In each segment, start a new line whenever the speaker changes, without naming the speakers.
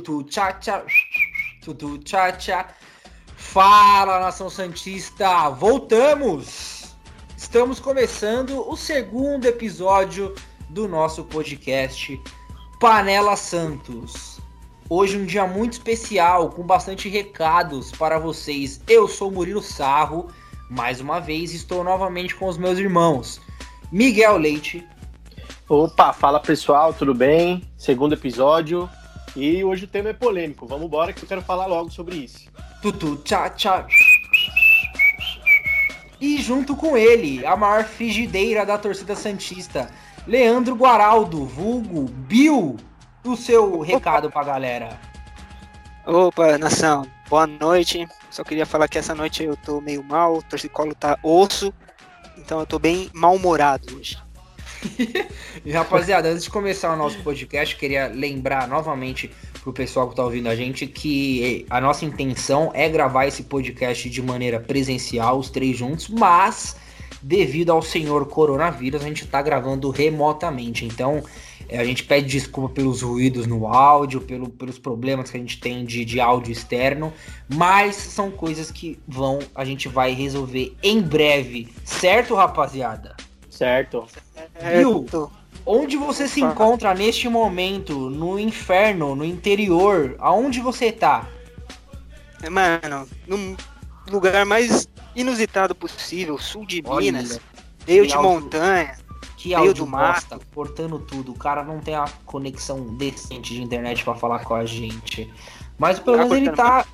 Tutu tchá tchá. Tutu tchá tchá. Fala, nação Santista! Voltamos! Estamos começando o segundo episódio do nosso podcast Panela Santos. Hoje um dia muito especial, com bastante recados para vocês. Eu sou Murilo Sarro, mais uma vez estou novamente com os meus irmãos. Miguel Leite.
Opa, fala pessoal, tudo bem? Segundo episódio. E hoje o tema é polêmico. Vamos embora que eu quero falar logo sobre isso.
Tutu, tchá, tchá. E junto com ele, a maior frigideira da torcida Santista, Leandro Guaraldo, vulgo Bill, o seu recado pra galera.
Opa, nação, boa noite. Só queria falar que essa noite eu tô meio mal, o torcicolo tá osso, então eu tô bem mal-humorado hoje.
e rapaziada, antes de começar o nosso podcast, queria lembrar novamente pro pessoal que tá ouvindo a gente que a nossa intenção é gravar esse podcast de maneira presencial, os três juntos, mas devido ao senhor coronavírus, a gente tá gravando remotamente. Então, é, a gente pede desculpa pelos ruídos no áudio, pelo, pelos problemas que a gente tem de, de áudio externo, mas são coisas que vão, a gente vai resolver em breve, certo, rapaziada?
Certo.
Viu? Onde você se encontra neste momento? No inferno, no interior? Aonde você tá?
Mano, no lugar mais inusitado possível, sul de Olha, Minas, meio de áudio, montanha,
que meio do mato. cortando tudo. O cara não tem a conexão decente de internet para falar com a gente. Mas pelo tá menos ele tá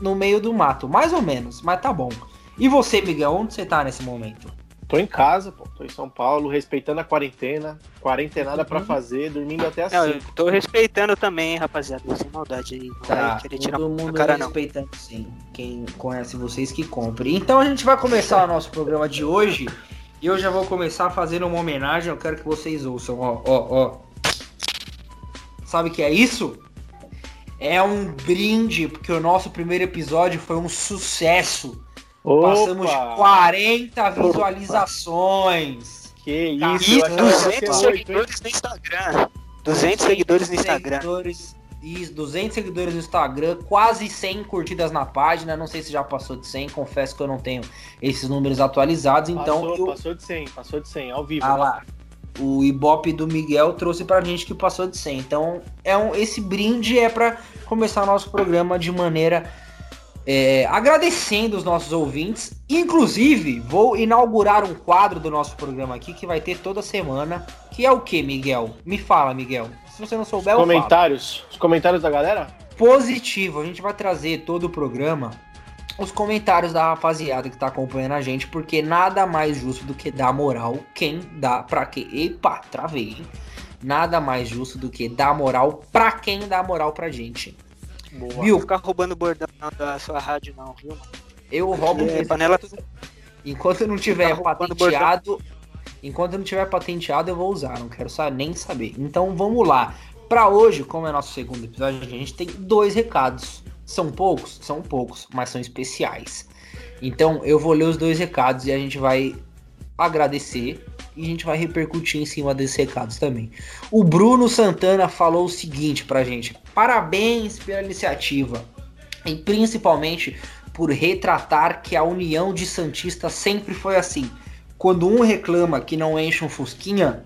no meio do mato, mais ou menos, mas tá bom. E você, Miguel, onde você tá nesse momento?
Tô em casa, pô. Tô em São Paulo, respeitando a quarentena. Quarentenada uhum. pra fazer, dormindo até assim. Não,
tô respeitando também, rapaziada. Sem maldade aí.
Tá, querer tirar todo mundo cara, respeitando não. sim. Quem conhece vocês que compre. Então a gente vai começar o nosso programa de hoje. E eu já vou começar fazendo uma homenagem. Eu quero que vocês ouçam. Ó, ó, ó. Sabe o que é isso? É um brinde, porque o nosso primeiro episódio foi um sucesso. Opa. Passamos 40 visualizações.
Que isso, e 200 seguidores no Instagram. 200 seguidores no Instagram.
Seguidores, isso, 200 seguidores no Instagram, quase 100 curtidas na página. Não sei se já passou de 100, confesso que eu não tenho esses números atualizados. Então
passou,
eu...
passou de 100, passou de 100, ao vivo.
Ah lá. O Ibope do Miguel trouxe pra gente que passou de 100. Então, é um, esse brinde é para começar o nosso programa de maneira é, agradecendo os nossos ouvintes. Inclusive, vou inaugurar um quadro do nosso programa aqui que vai ter toda semana. Que é o que, Miguel? Me fala, Miguel. Se você não souber,
os comentários. Os comentários da galera?
Positivo. A gente vai trazer todo o programa os comentários da rapaziada que tá acompanhando a gente, porque nada mais justo do que dar moral quem dá pra quem. Epa, travei, hein? Nada mais justo do que dar moral pra quem dá moral pra gente.
Boa. Viu? Não ficar roubando bordão da sua rádio, não, viu?
Eu roubo
é, panela.
Enquanto não tiver patenteado. Enquanto não tiver patenteado, eu vou usar. Não quero saber, nem saber. Então vamos lá. Para hoje, como é nosso segundo episódio, a gente tem dois recados. São poucos? São poucos, mas são especiais. Então eu vou ler os dois recados e a gente vai agradecer e a gente vai repercutir em cima desses recados também. O Bruno Santana falou o seguinte pra gente: parabéns pela iniciativa e principalmente por retratar que a união de Santistas sempre foi assim. Quando um reclama que não enche um Fusquinha,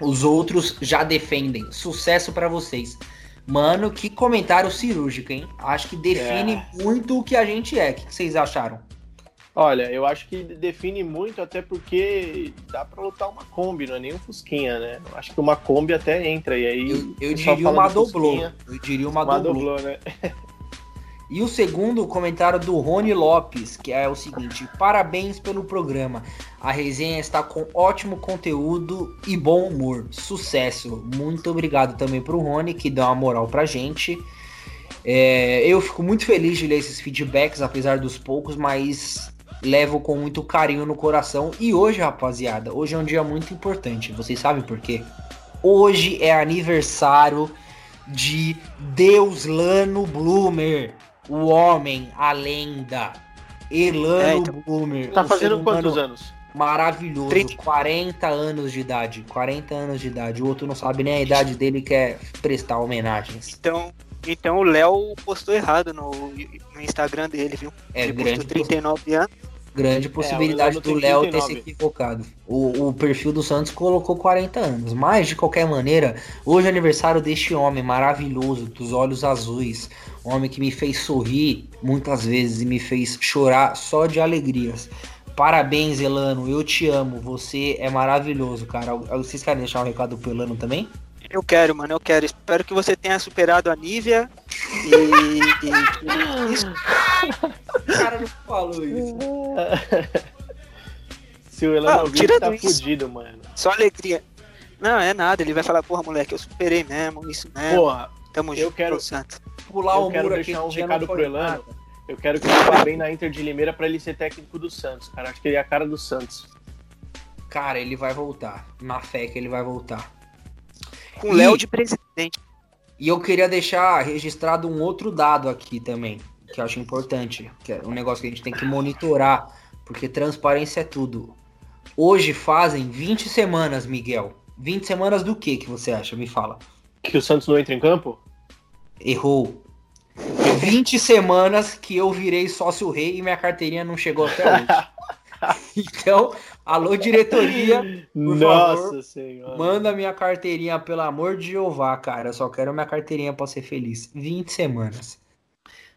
os outros já defendem. Sucesso para vocês. Mano, que comentário cirúrgico, hein? Acho que define é. muito o que a gente é. O que vocês acharam?
Olha, eu acho que define muito, até porque dá pra lutar uma Kombi, não é nem um Fusquinha, né? Eu acho que uma Kombi até entra, e aí.
Eu, eu diria uma doblô. Eu diria uma, uma doblô né? E o segundo comentário do Rony Lopes, que é o seguinte: parabéns pelo programa. A resenha está com ótimo conteúdo e bom humor. Sucesso. Muito obrigado também pro Rony, que dá uma moral pra gente. É, eu fico muito feliz de ler esses feedbacks, apesar dos poucos, mas levo com muito carinho no coração. E hoje, rapaziada, hoje é um dia muito importante. Vocês sabem por quê? Hoje é aniversário de Deus Lano Bloomer, o homem, a lenda. Elano é, então, Bloomer.
Tá fazendo quantos anos?
Maravilhoso, 30. 40 anos de idade. 40 anos de idade. O outro não sabe nem a idade dele quer prestar homenagens.
Então, Então o Léo postou errado no, no Instagram dele, viu?
É
Ele
grande,
postou 39 anos.
Grande possibilidade
É,
do
Léo
ter se
39.
equivocado. O, o perfil do Santos colocou 40 anos. Mas, de qualquer maneira, hoje é aniversário deste homem maravilhoso, dos olhos azuis. Um homem que me fez sorrir muitas vezes e me fez chorar só de alegrias. Parabéns, Elano. Eu te amo. Você é maravilhoso, cara. Vocês querem deixar um recado pro Elano também?
Eu quero, mano, eu quero. Espero que você tenha superado a Nívia.
O cara não falou isso.
Se o Elano
Ah,
ouvir, tá
isso.
fudido, mano.
Só alegria. Não, é nada. Ele vai falar, porra, moleque, eu superei mesmo, isso mesmo.
Porra,
Tamo
eu
junto,
quero-
pro Santos.
Pular
Eu
o
quero
muro
deixar
aqui
um recado pro Elano.
nada.
eu quero que ele vá bem na Inter de Limeira pra ele ser técnico do Santos, cara. Acho que ele é a cara do Santos.
Cara, ele vai voltar. Na fé que ele vai voltar.
Com o Léo de presidente.
E eu queria deixar registrado um outro dado aqui também, que eu acho importante, que é um negócio que a gente tem que monitorar, porque transparência é tudo. Hoje fazem 20 semanas, Miguel. 20 semanas do que que você acha? Me fala.
Que o Santos não entra em campo?
Errou. 20 semanas que eu virei sócio rei e minha carteirinha não chegou até hoje. Então, alô diretoria,
Nossa
favor,
senhora.
Manda minha carteirinha, pelo amor de Jeová, cara. Eu só quero minha carteirinha pra ser feliz. 20 semanas.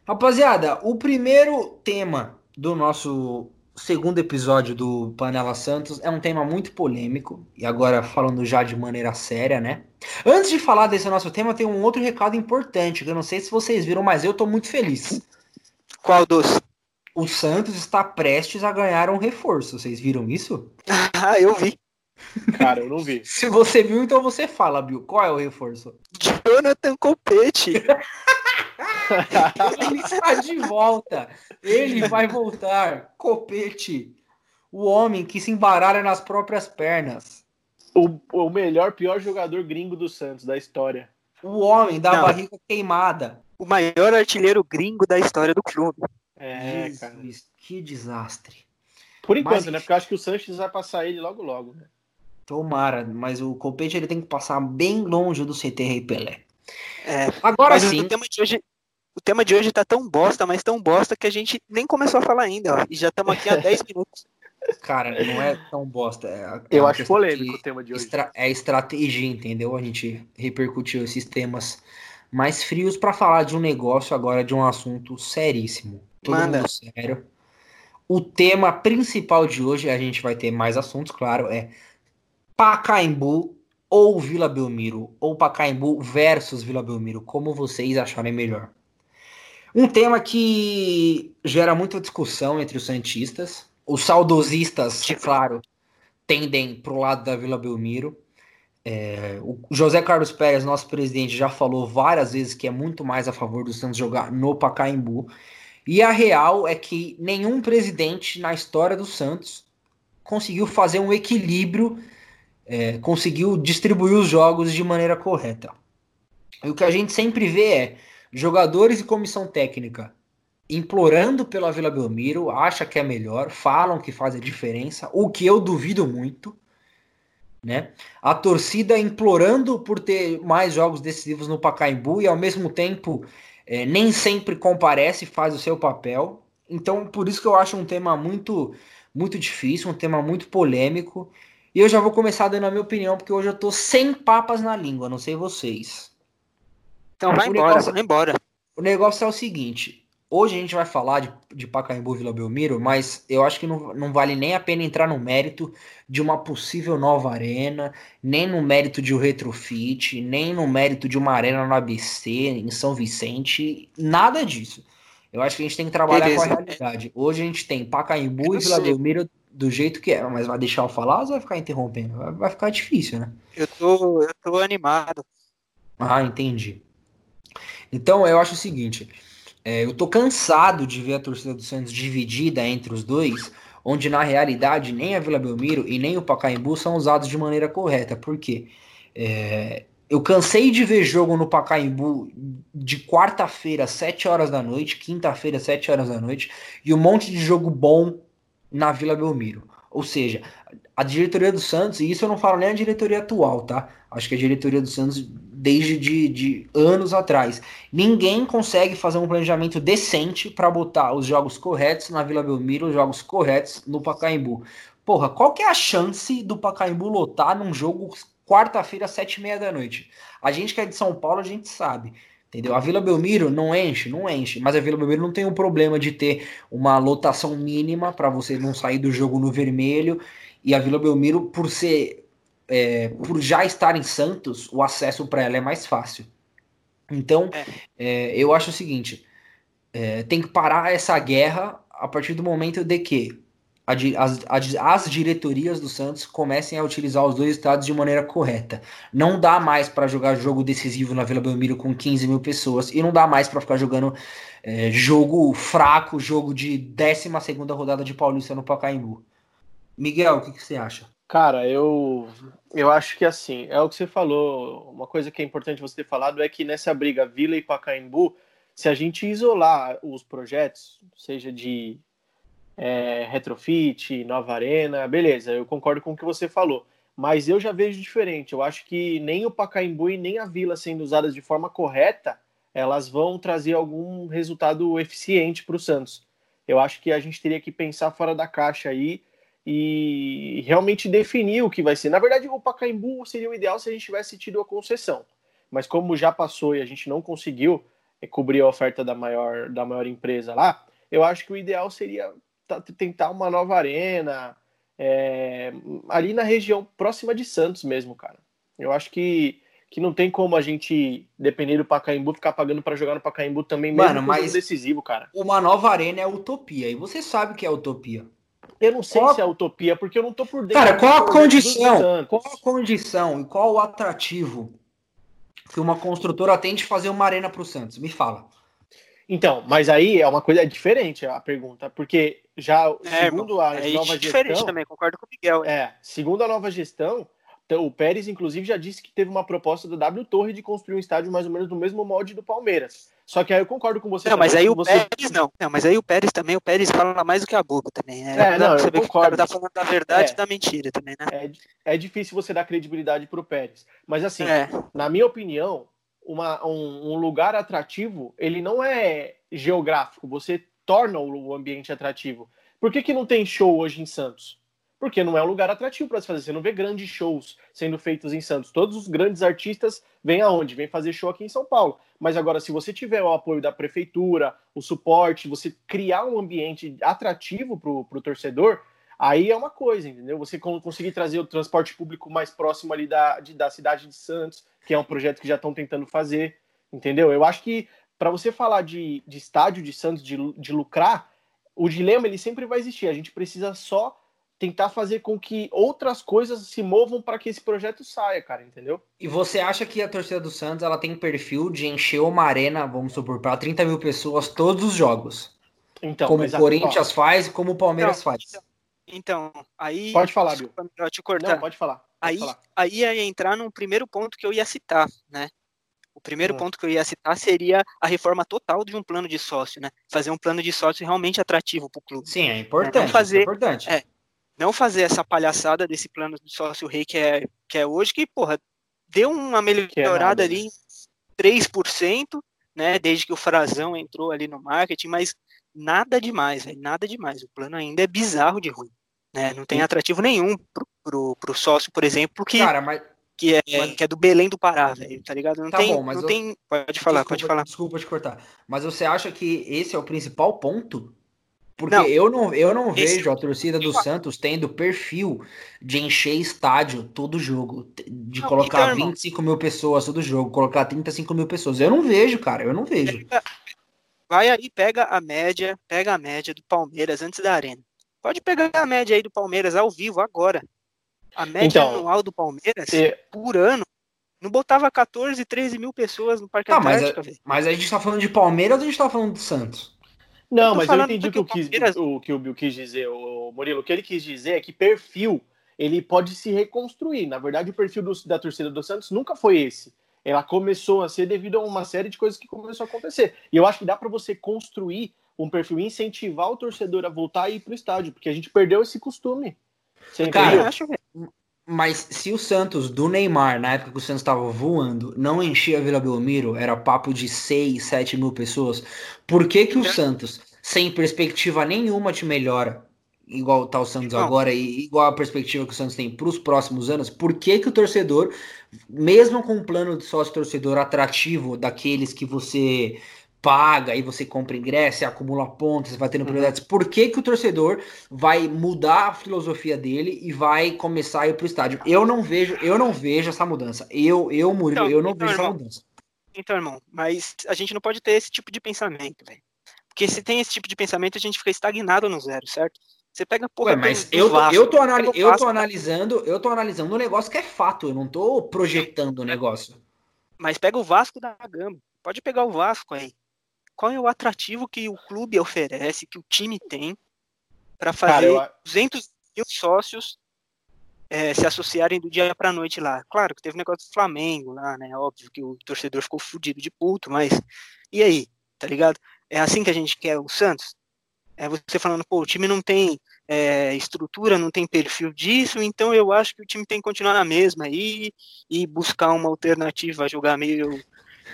Rapaziada, o primeiro tema do nosso segundo episódio do Panela Santos é um tema muito polêmico. E agora falando já de maneira séria, né? Antes de falar desse nosso tema, tem um outro recado importante, que eu não sei se vocês viram, mas eu tô muito feliz.
Qual dos?
O Santos está prestes a ganhar um reforço. Vocês viram isso?
Ah, eu vi.
Cara, eu não vi.
Se você viu, então você fala, Bill. Qual é o reforço?
Jonathan Copete.
Ele está de volta. Ele vai voltar. Copete. O homem que se embaralha nas próprias pernas.
O, o melhor, pior jogador gringo do Santos, da história.
O homem da
Não.
barriga queimada.
o maior artilheiro gringo da história do clube.
É, cara.
Jesus, que desastre.
Por enquanto,
Mas-
né? Porque eu acho que o Sanches vai passar ele logo logo. Né?
Tomara, mas o Copete ele tem que passar bem longe do CT Rei Pelé.
É,
Agora
mas
sim,
o tema de hoje. O tema de hoje tá tão bosta, mas tão bosta que a gente nem começou a falar ainda, ó. E já estamos aqui há 10 minutos.
cara, não é tão bosta. é-
Eu acho polêmico o tema de hoje.
Estra- é estratégia, entendeu? A gente repercutiu esses temas mais frios para falar de um negócio agora, de um assunto seríssimo. Todo
Manda.
mundo sério. O tema principal de hoje, a gente vai ter mais assuntos, claro, é Pacaembu ou Vila Belmiro, ou Pacaembu versus Vila Belmiro, como vocês acharem melhor. Um tema que gera muita discussão entre os santistas, os saudosistas, claro, tendem pro lado da Vila Belmiro. É, o José Carlos Pérez, nosso presidente, já falou várias vezes que é muito mais a favor do Santos jogar no Pacaembu. E a real é que nenhum presidente na história do Santos conseguiu fazer um equilíbrio, é, conseguiu distribuir os jogos de maneira correta. E o que a gente sempre vê é jogadores e comissão técnica implorando pela Vila Belmiro, acha que é melhor, falam que faz a diferença, o que eu duvido muito, né? A torcida implorando por ter mais jogos decisivos no Pacaembu e ao mesmo tempo é, nem sempre comparece e faz o seu papel. Então, por isso que eu acho um tema muito, muito difícil, um tema muito polêmico. E eu já vou começar dando a minha opinião, porque hoje eu tô sem papas na língua, não sei vocês.
Então vai embora,
negócio-
vai embora.
O negócio é o seguinte: hoje a gente vai falar de, de Pacaembu e Vila Belmiro, mas eu acho que não, não vale nem a pena entrar no mérito de uma possível nova arena, nem no mérito de um retrofit, nem no mérito de uma arena no ABC, em São Vicente, nada disso. Eu acho que a gente tem que trabalhar
Beleza.
com a realidade. Hoje a gente tem Pacaembu
Eu
e Vila
sei.
Belmiro do jeito que é, mas vai deixar eu falar ou vai ficar interrompendo? Vai, vai ficar difícil, né?
Eu tô, eu tô animado.
Ah, entendi. Então eu acho o seguinte: é, eu tô cansado de ver a torcida do Santos dividida entre os dois, onde na realidade nem a Vila Belmiro e nem o Pacaembu são usados de maneira correta. Por quê? É, eu cansei de ver jogo no Pacaembu de quarta-feira, 7 horas da noite, quinta-feira, 7 horas da noite, e um monte de jogo bom na Vila Belmiro. Ou seja, a diretoria do Santos, e isso eu não falo nem a diretoria atual, tá? Acho que a diretoria do Santos desde de, de anos atrás. Ninguém consegue fazer um planejamento decente para botar os jogos corretos na Vila Belmiro, os jogos corretos no Pacaembu. Porra, qual que é a chance do Pacaembu lotar num jogo quarta-feira, sete e meia da noite? A gente que é de São Paulo, a gente sabe. Entendeu? A Vila Belmiro não enche, não enche, mas a Vila Belmiro não tem o problema de ter uma lotação mínima para você não sair do jogo no vermelho. E a Vila Belmiro, por ser é, por já estar em Santos, o acesso para ela é mais fácil. Então, é. É, eu acho o seguinte: é, tem que parar essa guerra a partir do momento de que as, as, as, diretorias do Santos comecem a utilizar os dois estados de maneira correta. Não dá mais para jogar jogo decisivo na Vila Belmiro com 15 mil pessoas e não dá mais para ficar jogando é, jogo fraco, jogo de 12 segunda rodada de Paulista no Pacaembu. Miguel, o que, que, você acha?
Cara, eu, eu acho que assim, é o que você falou. Uma coisa que é importante você ter falado é que nessa briga Vila e Pacaembu, se a gente isolar os projetos, seja de é, retrofit, nova arena, beleza, eu concordo com o que você falou. Mas eu já vejo diferente. Eu acho que nem o Pacaembu e nem a Vila sendo usadas de forma correta, elas vão trazer algum resultado eficiente para o Santos. Eu acho que a gente teria que pensar fora da caixa aí e realmente definir o que vai ser. Na verdade, o Pacaembu seria o ideal se a gente tivesse tido a concessão. Mas como já passou e a gente não conseguiu é, cobrir a oferta da maior, da maior empresa lá, eu acho que o ideal seria tentar uma nova arena, é, ali na região próxima de Santos mesmo, cara. Eu acho que, que não tem como a gente, depender do Pacaembu, ficar pagando para jogar no Pacaembu também, mesmo
Mano, mas
decisivo, cara.
Uma nova arena é utopia, e você sabe que é utopia.
Eu não sei qual... se é utopia, porque eu não tô por dentro.
Cara, qual a condição? Qual a condição e qual o atrativo que uma construtora tem de fazer uma arena para o Santos? Me fala.
Então, mas aí é uma coisa diferente a pergunta, porque já é, segundo a
é
nova
gestão, também, concordo com o Miguel.
É. é, segundo a nova gestão, o Pérez inclusive já disse que teve uma proposta da W Torre de construir um estádio mais ou menos no mesmo molde do Palmeiras. Só que aí eu concordo com você.
Não, mas aí o você... Pérez não. não. Mas aí o Pérez também, o Pérez fala mais do que a boca também.
Né? É, não, eu concordo.
tá falando da verdade é. e da mentira também, né?
É, é difícil você dar credibilidade pro Pérez. Mas assim, é. na minha opinião, uma, um, um, lugar atrativo, ele não é geográfico, você torna o ambiente atrativo. Por que, que não tem show hoje em Santos? Porque não é um lugar atrativo para se fazer. Você não vê grandes shows sendo feitos em Santos. Todos os grandes artistas vêm aonde? Vêm fazer show aqui em São Paulo. Mas agora, se você tiver o apoio da prefeitura, o suporte, você criar um ambiente atrativo para o torcedor, aí é uma coisa, entendeu? Você conseguir trazer o transporte público mais próximo ali da, de, da cidade de Santos, que é um projeto que já estão tentando fazer, entendeu? Eu acho que para você falar de, de estádio de Santos, de, de lucrar, o dilema ele sempre vai existir. A gente precisa só tentar fazer com que outras coisas se movam para que esse projeto saia, cara, entendeu?
E você acha que a torcida do Santos ela tem perfil de encher uma arena, vamos supor, para 30 mil pessoas todos os jogos? Então, como o Corinthians ó, faz e como o Palmeiras não, faz.
Então, aí.
Pode falar, Bill.
te cortar.
Não, pode falar. Pode
aí,
falar.
aí ia entrar no primeiro ponto que eu ia citar, né? O primeiro hum. ponto que eu ia citar seria a reforma total de um plano de sócio, né? Fazer um plano de sócio realmente atrativo para o clube.
Sim, é importante. Não
fazer,
é importante.
É, não fazer essa palhaçada desse plano de sócio rei que é, que é hoje, que, porra, deu uma é melhorada é ali em 3%, né? Desde que o Frazão entrou ali no marketing, mas nada demais, nada demais. O plano ainda é bizarro de ruim. Né? Não tem atrativo nenhum pro, pro, pro sócio, por exemplo, que.
Cara, mas
que é, mas... que é do Belém do Pará, velho, tá ligado? Não
tá
tem,
bom, mas
não
eu...
tem. Pode falar,
desculpa,
pode falar.
Desculpa te cortar. Mas você acha que esse é o principal ponto? Porque não, eu não, eu não esse... vejo a torcida do Santos tendo perfil de encher estádio todo jogo, de não, colocar então, 25 mil pessoas todo jogo, colocar 35 mil pessoas. Eu não vejo, cara, eu não vejo.
Vai aí, pega a média, pega a média do Palmeiras antes da arena. Pode pegar a média aí do Palmeiras ao vivo agora. A média então, anual do Palmeiras é... por ano não botava 14, 13 mil pessoas no Parque
ah, Antártica, mas, mas a gente tá falando de Palmeiras ou a gente tá falando de Santos?
Não, eu mas eu entendi o que, o, Palmeiras... o, que o Bill quis dizer, o Murilo. O que ele quis dizer é que perfil ele pode se reconstruir. Na verdade, o perfil do, da torcida do Santos nunca foi esse. Ela começou a ser devido a uma série de coisas que começou a acontecer. E eu acho que dá para você construir um perfil, incentivar o torcedor a voltar a ir para o estádio, porque a gente perdeu esse costume.
Você Cara, acho, Mas se o Santos do Neymar, na época que o Santos estava voando, não enchia a Vila Belmiro, era papo de 6, 7 mil pessoas, por que que o Santos, sem perspectiva nenhuma de melhora, igual tá o Santos não. agora e igual a perspectiva que o Santos tem para os próximos anos, por que que o torcedor, mesmo com um plano de sócio torcedor atrativo daqueles que você paga e você compra ingresso, acumula pontos, vai tendo uhum. prioridades. Por que, que o torcedor vai mudar a filosofia dele e vai começar a ir pro estádio? Eu não vejo, eu não vejo essa mudança. Eu, eu Murilo, então, eu não então, vejo
irmão,
essa mudança.
Então, irmão, mas a gente não pode ter esse tipo de pensamento, velho. Porque se tem esse tipo de pensamento, a gente fica estagnado no zero, certo? Você pega
porra. Ué, mas eu, Vasco, eu, tô anali eu tô analisando, eu tô analisando um negócio que é fato, eu não tô projetando o negócio.
Mas pega o Vasco da Gama. Pode pegar o Vasco aí qual é o atrativo que o clube oferece, que o time tem, para fazer Cara, eu... 200 mil sócios é, se associarem do dia para noite lá. Claro que teve um negócio do Flamengo lá, né? Óbvio que o torcedor ficou fudido de puto, mas e aí, tá ligado? É assim que a gente quer o Santos? É você falando, pô, o time não tem é, estrutura, não tem perfil disso, então eu acho que o time tem que continuar na mesma aí e buscar uma alternativa, jogar meio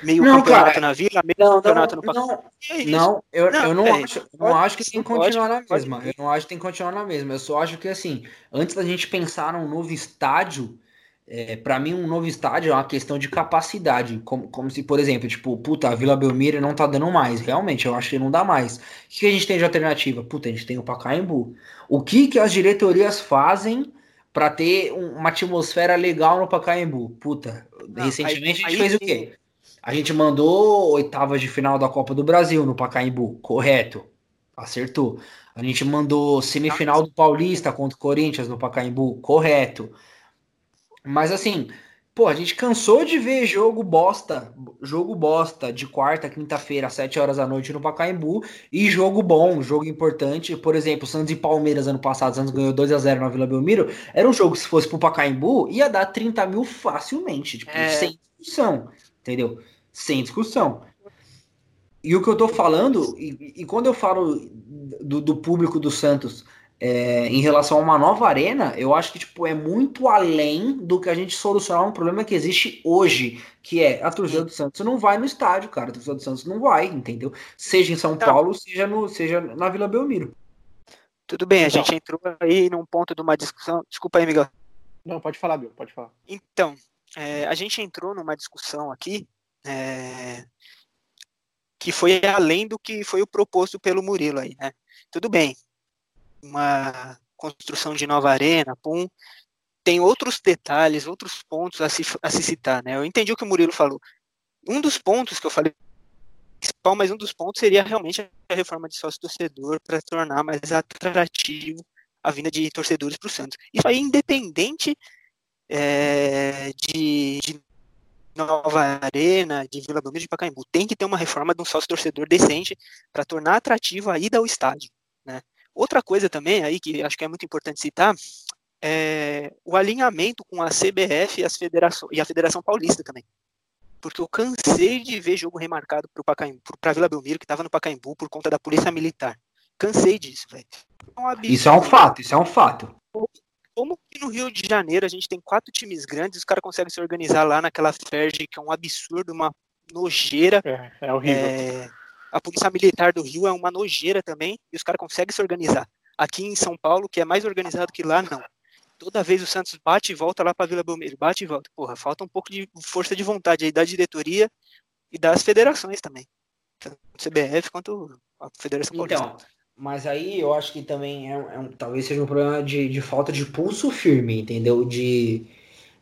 meio não, campeonato cara, na vila, meio
não,
campeonato
não, no Não, é não, eu não, eu não, é, acho, não acho que tem que continuar pode, na mesma. Pode. Eu não acho que tem que continuar na mesma. Eu só acho que assim, antes da gente pensar num novo estádio, é, para mim um novo estádio é uma questão de capacidade. Como, como se, por exemplo, tipo, puta, a Vila Belmiro não tá dando mais. Realmente, eu acho que não dá mais. O que, a gente tem de alternativa? Puta, a gente tem o Pacaembu. O que que as diretorias fazem para ter uma atmosfera legal no Pacaembu? Puta, recentemente aí, a gente fez o quê? A gente mandou oitavas de final da Copa do Brasil no Pacaembu, correto. Acertou. A gente mandou semifinal do Paulista contra o Corinthians no Pacaembu, correto. Mas assim, pô, a gente cansou de ver jogo bosta, jogo bosta de quarta, quinta-feira, às 7 horas da noite no Pacaembu e jogo bom, jogo importante. Por exemplo, Santos e Palmeiras ano passado, Santos ganhou 2 a 0 na Vila Belmiro. Era um jogo que se fosse pro Pacaembu ia dar 30 mil facilmente, tipo, é... sem discussão, entendeu? Sem discussão. E o que eu tô falando, e, e quando eu falo do, do público do Santos é, em relação a uma nova arena, eu acho que tipo, é muito além do que a gente solucionar um problema que existe hoje, que é a torcida do Santos não vai no estádio, cara. A torcida do Santos não vai, entendeu? Seja em São então, Paulo, seja, no, seja na Vila Belmiro.
Tudo bem, a então, gente entrou aí num ponto de uma discussão. Desculpa aí, Miguel.
Não, pode falar, Bill, pode falar.
Então, é, a gente entrou numa discussão aqui é, que foi além do que foi o proposto pelo Murilo aí, né? Tudo bem, uma construção de nova arena, pum, tem outros detalhes, outros pontos a se, a se citar, né? Eu entendi o que o Murilo falou. Um dos pontos que eu falei principal, mas um dos pontos seria realmente a reforma de sócio-torcedor para tornar mais atrativo a vinda de torcedores para o Santos. Isso aí, independente é, de, de, Nova Arena, de Vila Belmiro de Pacaembu. Tem que ter uma reforma de um sócio torcedor decente para tornar atrativo a ida ao estádio. Né? Outra coisa também aí que acho que é muito importante citar é o alinhamento com a CBF e, as federações, e a Federação Paulista também. Porque eu cansei de ver jogo remarcado para Vila Belmiro, que estava no Pacaembu, por conta da Polícia Militar. Cansei disso, velho.
É isso é um fato, isso é um fato
como que no Rio de Janeiro a gente tem quatro times grandes, os caras conseguem se organizar lá naquela Ferg, que é um absurdo, uma nojeira.
É, é horrível.
É, a Polícia Militar do Rio é uma nojeira também, e os caras conseguem se organizar. Aqui em São Paulo, que é mais organizado que lá, não. Toda vez o Santos bate e volta lá para Vila Belmiro, bate e volta. Porra, falta um pouco de força de vontade aí da diretoria e das federações também. Tanto CBF quanto a Federação
Paulista. Mas aí eu acho que também é, é um, talvez seja um problema de, de falta de pulso firme, entendeu? De.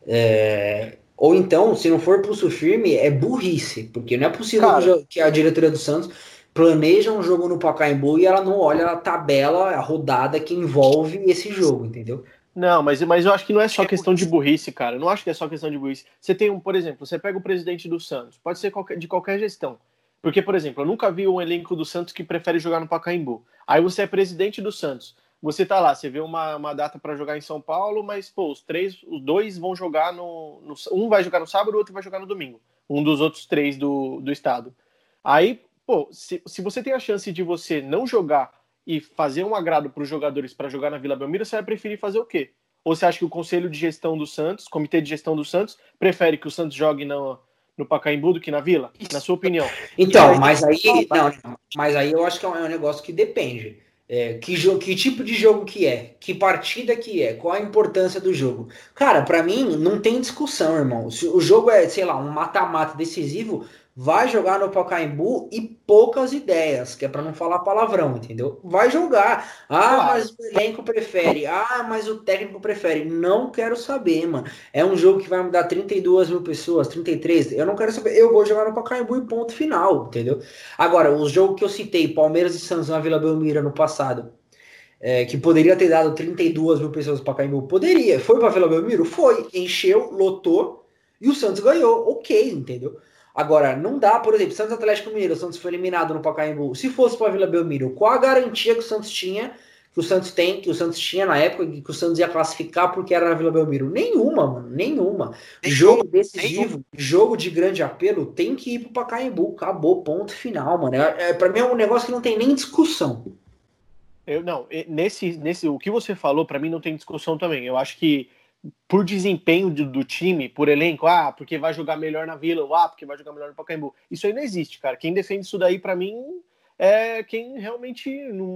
É... Ou então, se não for pulso firme, é burrice, porque não é possível Cara, que a diretoria do Santos planeja um jogo no Pacaembu e ela não olha a tabela, a rodada que envolve esse jogo, entendeu?
Não, mas, mas eu acho que não é só é questão de burrice, cara. Eu não acho que é só questão de burrice. Você tem um, por exemplo, você pega o presidente do Santos, pode ser qualquer, de qualquer gestão. Porque, por exemplo, eu nunca vi um elenco do Santos que prefere jogar no Pacaembu. Aí você é presidente do Santos. Você tá lá, você vê uma, uma data para jogar em São Paulo, mas, pô, os três, os dois vão jogar no, no, Um vai jogar no sábado, o outro vai jogar no domingo. Um dos outros três do, do estado. Aí, pô, se, se você tem a chance de você não jogar e fazer um agrado para os jogadores para jogar na Vila Belmiro, você vai preferir fazer o quê? Ou você acha que o conselho de gestão do Santos, comitê de gestão do Santos, prefere que o Santos jogue no, no Pacaembu do que na Vila? Na sua opinião?
Então, mas aí, não, mas aí eu acho que é um negócio que depende. É, que, jogo, que tipo de jogo que é? Que partida que é? Qual a importância do jogo? Cara, para mim não tem discussão, irmão. Se o jogo é, sei lá, um mata-mata decisivo, vai jogar no Pacaembu e poucas ideias, que é para não falar palavrão, entendeu? Vai jogar. Ah, mas o elenco prefere. Ah, mas o técnico prefere. Não quero saber, mano. É um jogo que vai me dar 32 mil pessoas, 33. Eu não quero saber. Eu vou jogar no Pacaembu e ponto final, entendeu? Agora, os jogos que eu citei, Palmeiras e Santos na Vila Belmira no passado, é, que poderia ter dado 32 mil pessoas para Pacaembu, poderia. Foi para Vila Belmiro? Foi. Encheu, lotou e o Santos ganhou. Ok, entendeu? Agora, não dá, por exemplo, Santos Atlético Mineiro, o Santos foi eliminado no Pacaembu. Se fosse para Vila Belmiro, qual a garantia que o Santos tinha, que o Santos tem, que o Santos tinha na época, que o Santos ia classificar porque era na Vila Belmiro? Nenhuma, mano, nenhuma. jogo decisivo, jogo de grande apelo, tem que ir pro Pacaembu. Acabou, ponto final, mano. É, é, para mim é um negócio que não tem nem discussão.
Eu não, nesse, nesse o que você falou, para mim não tem discussão também. Eu acho que por desempenho do, do, time, por elenco, ah, porque vai jogar melhor na Vila, ou ah, porque vai jogar melhor no Pacaembu. Isso aí não existe, cara. Quem defende isso daí, para mim, é quem realmente não,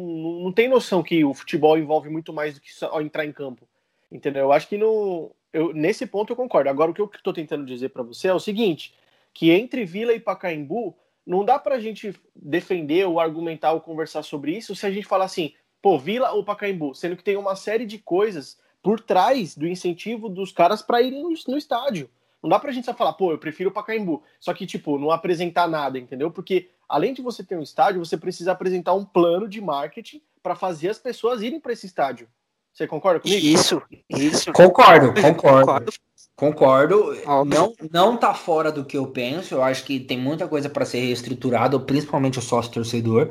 não tem noção que o futebol envolve muito mais do que só entrar em campo. Entendeu? Eu acho que no, eu, nesse ponto eu concordo. Agora, o que eu estou tentando dizer para você é o seguinte: que entre Vila e Pacaembu, não dá para a gente defender ou argumentar ou conversar sobre isso se a gente falar assim, pô, Vila ou Pacaembu, sendo que tem uma série de coisas por trás do incentivo dos caras para irem no, no, estádio. Não dá pra gente só falar, pô, eu prefiro o Pacaembu. Só que, tipo, não apresentar nada, entendeu? Porque além de você ter um estádio, você precisa apresentar um plano de marketing para fazer as pessoas irem para esse estádio. Você concorda comigo?
Isso, isso. Concordo, concordo. Concordo. Não, não tá fora do que eu penso. Eu acho que tem muita coisa para ser reestruturada, principalmente o sócio torcedor.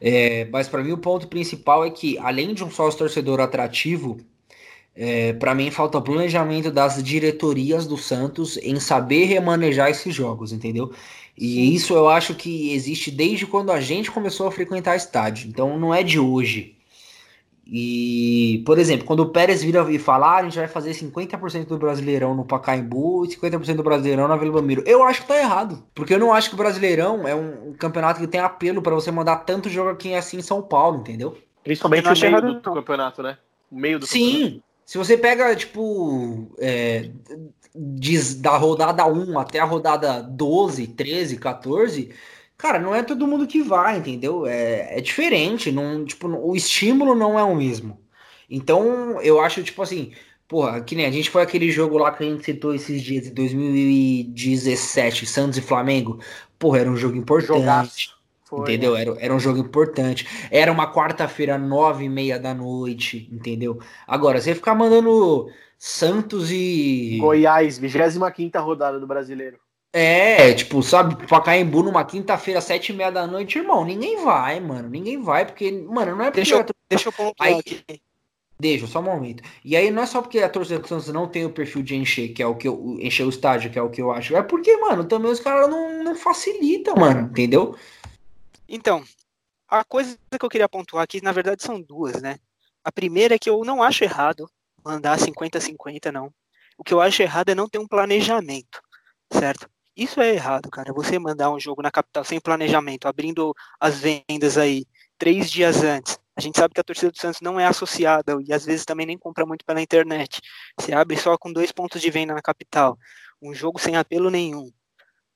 É, mas para mim o ponto principal é que, além de um sócio torcedor atrativo, é, para mim falta planejamento das diretorias do Santos em saber remanejar esses jogos, entendeu? E isso eu acho que existe desde quando a gente começou a frequentar estádio. Então não é de hoje. E, por exemplo, quando o Pérez vira e falar, ah, a gente vai fazer 50% do Brasileirão no Pacaembu e 50% do Brasileirão na Vila Belmiro. Eu acho que tá errado. Porque eu não acho que o Brasileirão é um, campeonato que tem apelo para você mandar tanto jogo aqui assim em São Paulo, entendeu?
Principalmente no meio do, do campeonato, né? Meio do
Sim. Se você pega, tipo, é, da rodada 1 até a rodada 12, 13, 14, cara, não é todo mundo que vai, entendeu? É, é diferente, não, tipo, o estímulo não é o mesmo. Então, eu acho, tipo assim, porra, que nem a gente foi aquele jogo lá que a gente citou esses dias, de 2017, Santos e Flamengo. Porra, era um jogo importante. Foi, entendeu? Né? Era, era um jogo importante. Era uma quarta-feira, nove e meia da noite, entendeu? Agora, você ficar mandando Santos e.
Goiás, 25 rodada do brasileiro.
É, tipo, sabe, Pacaembu numa quinta-feira, sete e meia da noite, irmão, ninguém vai, mano. Ninguém vai, porque, mano, não é porque.
Deixa eu, deixa eu pontuar aí, aqui.
Deixa, só um momento. E aí não é só porque a torcida do Santos não tem o perfil de encher, que é o que eu. encher o estádio, que é o que eu acho. É porque, mano, também os caras não, não facilitam, mano, entendeu?
Então, a coisa que eu queria pontuar aqui, na verdade, são duas, né? A primeira é que eu não acho errado mandar 50-50, não. O que eu acho errado é não ter um planejamento, certo? Isso é errado, cara. Você mandar um jogo na capital sem planejamento, abrindo as vendas aí três dias antes. A gente sabe que a torcida do Santos não é associada e às vezes também nem compra muito pela internet. Você abre só com dois pontos de venda na capital. Um jogo sem apelo nenhum.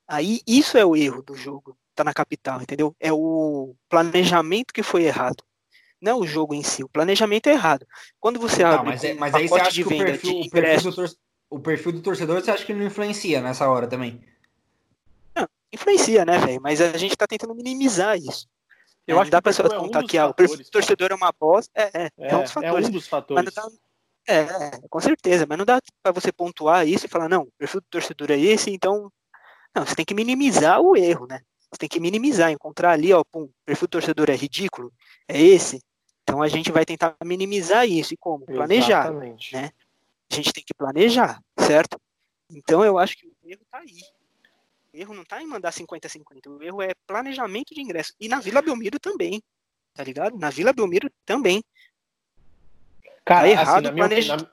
Aí isso é o erro do jogo tá na capital, entendeu? É o planejamento que foi errado. Não é o jogo em si, o planejamento é errado. Quando você não, abre
mas, é, mas aí você acha que o perfil, o, perfil o perfil do torcedor você acha que não influencia nessa hora também?
Não, influencia, né, velho? Mas a gente tá tentando minimizar isso. Eu é, acho dá que pra é um que ah, o perfil do torcedor é uma bosta. É, é, é, é, um dos fatores.
É um dos fatores.
Dá, é, com certeza, mas não dá para você pontuar isso e falar, não, o perfil do torcedor é esse, então. Não, você tem que minimizar o erro, né? Você tem que minimizar, encontrar ali, ó, pum, o perfil do torcedor é ridículo, é esse. Então a gente vai tentar minimizar isso. E como? Planejar. Exatamente. Né? A gente tem que planejar, certo? Então eu acho que o erro está aí. O erro não está em mandar 50-50. O erro é planejamento de ingresso. E na Vila Belmiro também. Tá ligado? Na Vila Belmiro também.
Cara, tá errado assim, na, minha, na,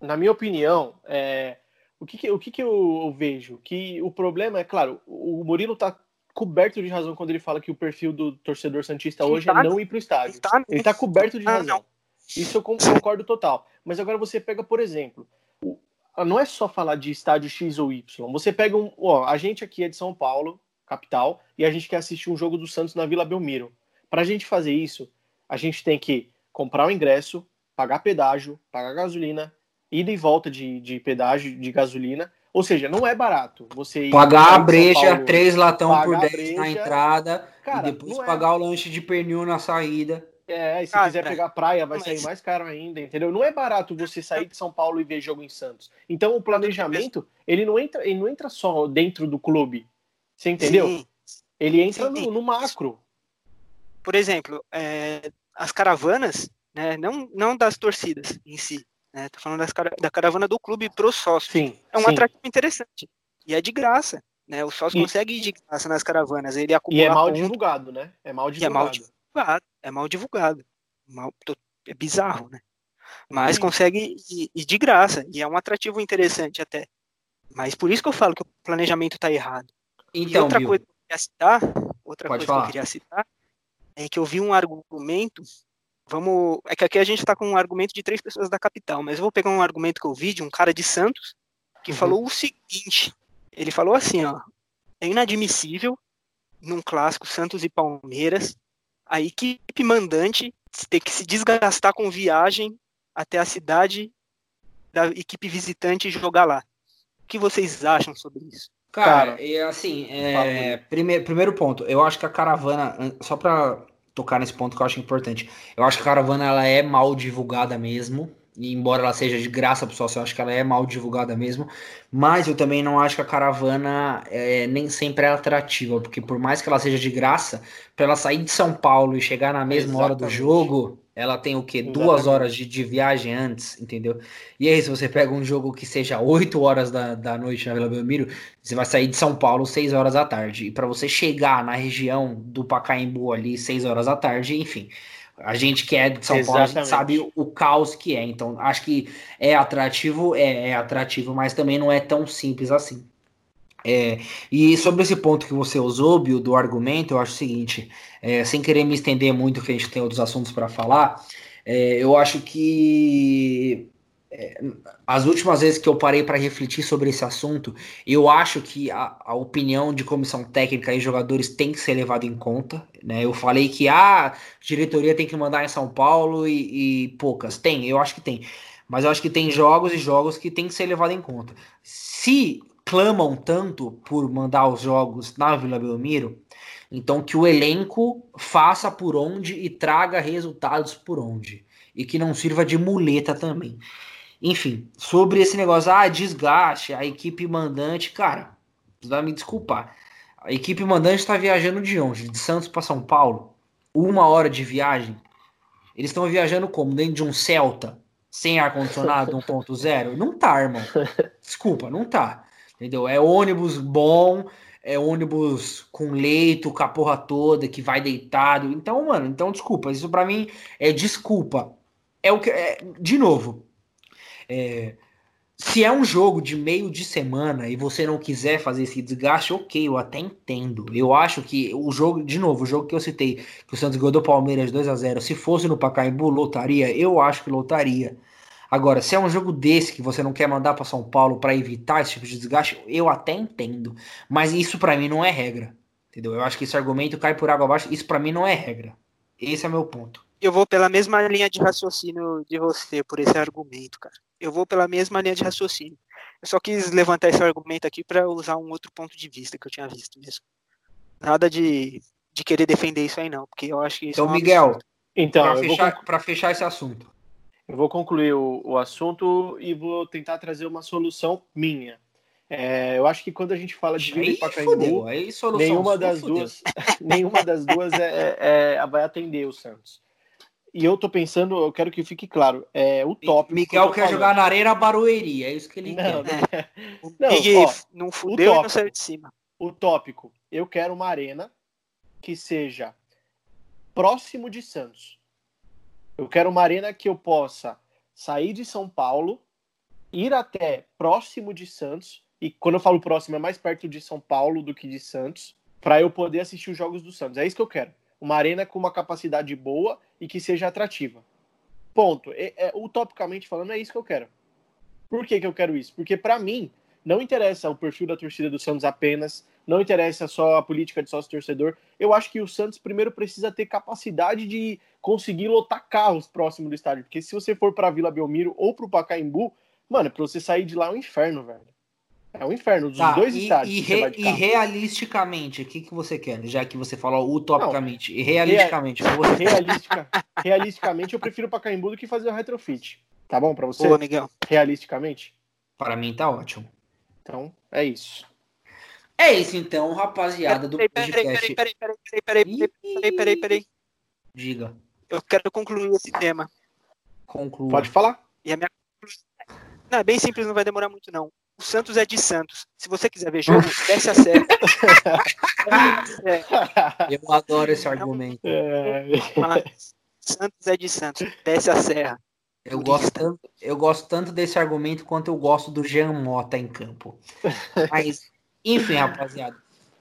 na minha opinião, é, o, que, que o que, que eu, eu, vejo? Que o problema é, claro, o Murilo tá coberto de razão quando ele fala que o perfil do torcedor Santista hoje tá, é não ir pro estádio. Tá, ele tá coberto de razão. Não. Isso eu concordo total. Mas agora você pega, por exemplo, não é só falar de estádio X ou Y. Você pega um. Ó, a gente aqui é de São Paulo, capital, e a gente quer assistir um jogo do Santos na Vila Belmiro. Para a gente fazer isso, a gente tem que comprar o ingresso, pagar pedágio, pagar gasolina, ida e volta de, de pedágio de gasolina. Ou seja, não é barato. Você
pagar a breja, Paulo, três latão por 10 na entrada, Cara, e depois é. pagar é... o lanche de pernil na saída.
É, e se Cara, quiser pegar praia, vai mas... sair mais caro ainda, entendeu? Não é barato você sair de São Paulo e ver jogo em Santos. Então o planejamento, ele não entra, ele não entra só dentro do clube. Você entendeu? Sim. Ele entra no, no, macro.
Por exemplo, é, as caravanas, né, não, não das torcidas em si, né, tô falando das, da caravana do clube pro sócio.
Sim,
é um sim. atrativo interessante. E é de graça. Né? O sócio e... consegue ir de graça nas caravanas. Ele acumula
e é mal ponto, divulgado, né? É mal divulgado.
é mal divulgado. É mal divulgado. Mal, é bizarro, né? Mas sim. consegue ir, ir de graça. E é um atrativo interessante até. Mas por isso que eu falo que o planejamento está errado. Então, e outra Bill, coisa que eu queria citar, outra coisa falar. que eu queria citar, é que eu vi um argumento. Vamos. É que aqui a gente está com um argumento de três pessoas da capital, mas eu vou pegar um argumento que eu vi de um cara de Santos que uhum. falou o seguinte: ele falou assim, ó, é inadmissível num clássico Santos e Palmeiras a equipe mandante ter que se desgastar com viagem até a cidade da equipe visitante jogar lá. O que vocês acham sobre isso?
Cara, Cara é assim, é, primeiro, primeiro ponto, eu acho que a caravana, só pra tocar nesse ponto que eu acho importante, eu acho que a caravana ela é mal divulgada mesmo, e embora ela seja de graça pro sócio, eu acho que ela é mal divulgada mesmo, mas eu também não acho que a caravana é, nem sempre é atrativa, porque por mais que ela seja de graça, para ela sair de São Paulo e chegar na mesma Exatamente. hora do jogo, ela tem o quê? Duas horas de, de, viagem antes, entendeu? E aí, se você pega um jogo que seja 8 horas da, da noite na Vila Belmiro, você vai sair de São Paulo 6 horas da tarde. E para você chegar na região do Pacaembu ali 6 horas da tarde, enfim. A gente que é de São Exatamente. Paulo, a gente sabe o caos que é. Então, acho que é atrativo, é, é atrativo, mas também não é tão simples assim. É, e sobre esse ponto que você usou, Bill, do argumento, eu acho o seguinte, é, sem querer me estender muito, que a gente tem outros assuntos para falar, é, eu acho que é, as últimas vezes que eu parei para refletir sobre esse assunto, eu acho que a, a, opinião de comissão técnica e jogadores tem que ser levada em conta. Né? Eu falei que a ah, diretoria tem que mandar em São Paulo e, e poucas. Tem, eu acho que tem. Mas eu acho que tem jogos e jogos que tem que ser levado em conta. Se clamam tanto por mandar os jogos na Vila Belmiro, então que o elenco faça por onde e traga resultados por onde. E que não sirva de muleta também. Enfim, sobre esse negócio, ah, desgaste, a equipe mandante, cara, precisa me desculpar. A equipe mandante está viajando de onde? De Santos para São Paulo? Uma hora de viagem? Eles estão viajando como? Dentro de um Celta? Sem ar-condicionado 1.0? Não tá, irmão. Desculpa, não tá. Entendeu? É ônibus bom, é ônibus com leito, com a porra toda, que vai deitado. Então, mano, então desculpa. Isso para mim é desculpa. É o que. É, de novo. É, se é um jogo de meio de semana e você não quiser fazer esse desgaste, ok, eu até entendo. Eu acho que o jogo, de novo, o jogo que eu citei, que o Santos ganhou do Palmeiras 2 a 0 se fosse no Pacaembu, lotaria? Eu acho que lotaria. Agora, se é um jogo desse que você não quer mandar para São Paulo para evitar esse tipo de desgaste, eu até entendo. Mas isso para mim não é regra. Entendeu? Eu acho que esse argumento cai por água abaixo. Isso para mim não é regra. Esse é meu ponto.
Eu vou pela mesma linha de raciocínio de você por esse argumento, cara. Eu vou pela mesma linha de raciocínio. Eu só quis levantar esse argumento aqui para usar um outro ponto de vista que eu tinha visto mesmo. Nada de, de querer defender isso aí, não, porque eu acho que isso
Então,
é um
Miguel, então, para fechar, vou... fechar esse assunto,
eu vou concluir o, o assunto e vou tentar trazer uma solução minha. É, eu acho que quando a gente fala de Vila e Pacaembu, nenhuma das duas, nenhuma das duas é, é, é, vai atender o Santos. E eu tô pensando, eu quero que fique claro, é o top.
Miguel que quer falando. jogar na Arena Barueri, é isso que ele não, quer.
Não, não, ó, não fudeu e não saiu de cima.
O tópico, eu quero uma arena que seja próximo de Santos. Eu quero uma arena que eu possa sair de São Paulo, ir até próximo de Santos, e quando eu falo próximo é mais perto de São Paulo do que de Santos, para eu poder assistir os jogos do Santos. É isso que eu quero. Uma arena com uma capacidade boa e que seja atrativa. Ponto. É, é, utopicamente falando, é isso que eu quero. Por que, que eu quero isso? Porque para mim, não interessa o perfil da torcida do Santos apenas, não interessa só a política de sócio-torcedor. Eu acho que o Santos primeiro precisa ter capacidade de conseguir lotar carros próximo do estádio. Porque se você for para Vila Belmiro ou para o Pacaembu, mano, para você sair de lá é um inferno, velho. É um inferno dos tá, dois e, estádios.
E, re, e realisticamente, o que, que você quer? Já que você falou utopicamente. Não, e realisticamente. Rea,
você... realistica, realisticamente, eu prefiro o Pacaembu do que fazer o retrofit. Tá bom para você?
Boa, Miguel.
Realisticamente?
Para mim tá ótimo.
Então, é isso.
É isso então, rapaziada do podcast.
Peraí, peraí, peraí, peraí, peraí, peraí, peraí, peraí.
Diga.
Eu quero concluir esse tema.
Conclua.
Pode falar.
E a minha Não, é bem simples, não vai demorar muito não. O Santos é de Santos. Se você quiser ver jogo, desce a série.
Eu adoro esse argumento. É.
Mas, Santos é de Santos. Desce a serra.
Eu gosto, tanto, eu gosto tanto desse argumento quanto eu gosto do Jean Mota em campo. Mas, enfim, rapaziada.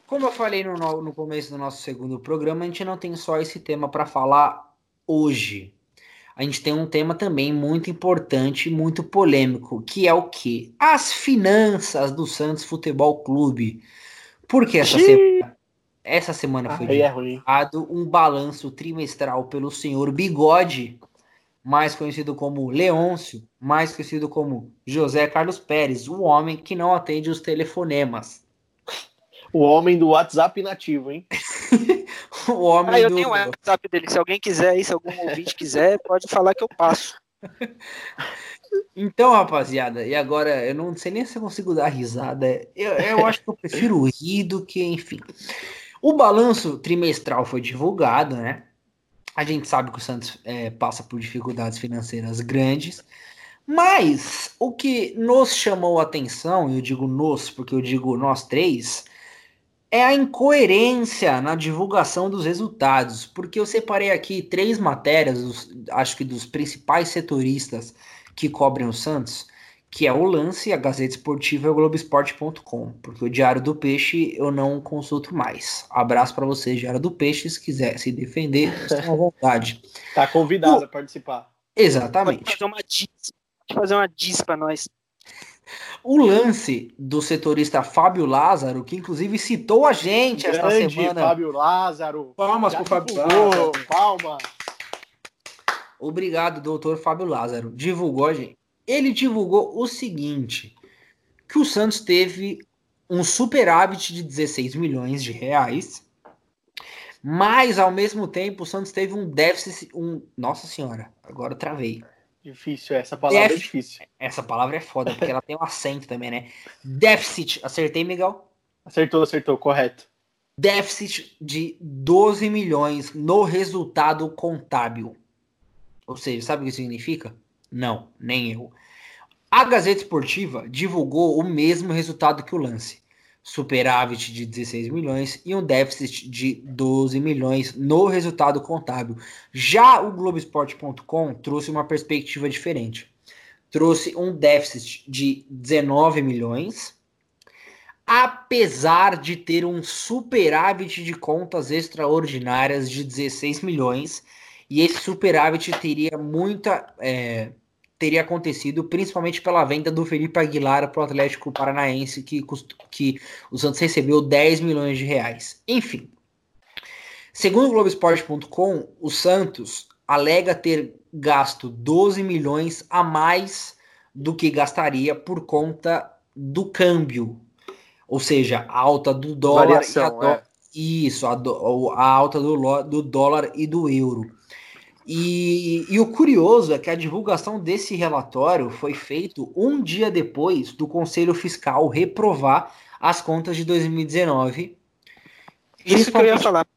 Como eu falei no, no começo do nosso segundo programa, a gente não tem só esse tema para falar hoje. A gente tem um tema também muito importante, muito polêmico, que é o que? As finanças do Santos Futebol Clube. Porque essa semana, essa semana foi
é
divulgado um balanço trimestral pelo senhor Bigode, mais conhecido como Leôncio, mais conhecido como José Carlos Pérez, o homem que não atende os telefonemas.
O homem do WhatsApp nativo, hein?
o homem ah, eu do... tenho o WhatsApp dele. Se alguém quiser aí, se algum ouvinte quiser, pode falar que eu passo.
Então, rapaziada, e agora eu não sei nem se eu consigo dar risada. Eu, eu acho que eu prefiro rir do que, enfim. O balanço trimestral foi divulgado, né? A gente sabe que o Santos é, passa por dificuldades financeiras grandes, mas o que nos chamou a atenção, e eu digo nos porque eu digo nós três, é a incoerência na divulgação dos resultados, porque eu separei aqui três matérias, acho que dos principais setoristas que cobrem o Santos, que é o Lance, a Gazeta Esportiva e o Globoesporte.com, porque o Diário do Peixe eu não consulto mais. Abraço para você, Diário do Peixe, se quiser se defender, estão à vontade.
Tá convidado o... a participar.
Exatamente.
Pode fazer uma diz, fazer uma diz para nós.
O lance do setorista Fábio Lázaro, que inclusive citou a gente Grande esta semana.
Fábio Lázaro.
Palmas para o Fábio Lázaro. Palma. Obrigado, doutor Fábio Lázaro. Divulgou a gente ele divulgou o seguinte: que o Santos teve um superávit de 16 milhões de reais, mas ao mesmo tempo o Santos teve um déficit, um, nossa senhora, agora travei.
Difícil, essa palavra Def... é difícil.
Essa palavra é foda, porque ela tem um acento também, né? Déficit, acertei, Miguel?
Acertou, acertou, correto.
Déficit de 12 milhões no resultado contábil. Ou seja, sabe o que significa? Não, nem eu. A Gazeta Esportiva divulgou o mesmo resultado que o lance. Superávit de 16 milhões e um déficit de 12 milhões no resultado contábil. Já o Globoesporte.com trouxe uma perspectiva diferente. Trouxe um déficit de 19 milhões, apesar de ter um superávit de contas extraordinárias de 16 milhões. E esse superávit teria muita. É, teria acontecido principalmente pela venda do Felipe Aguilar para o Atlético Paranaense, que, que o Santos recebeu 10 milhões de reais. Enfim, segundo o Globoesporte.com, o Santos alega ter gasto 12 milhões a mais do que gastaria por conta do câmbio, ou seja, a alta do dólar Variação, e a do... é. isso, a, do... a alta do, do dólar e do euro. E, e, o curioso é que a divulgação desse relatório foi feito um dia depois do Conselho Fiscal reprovar as contas de 2019.
Isso que eu ia falar.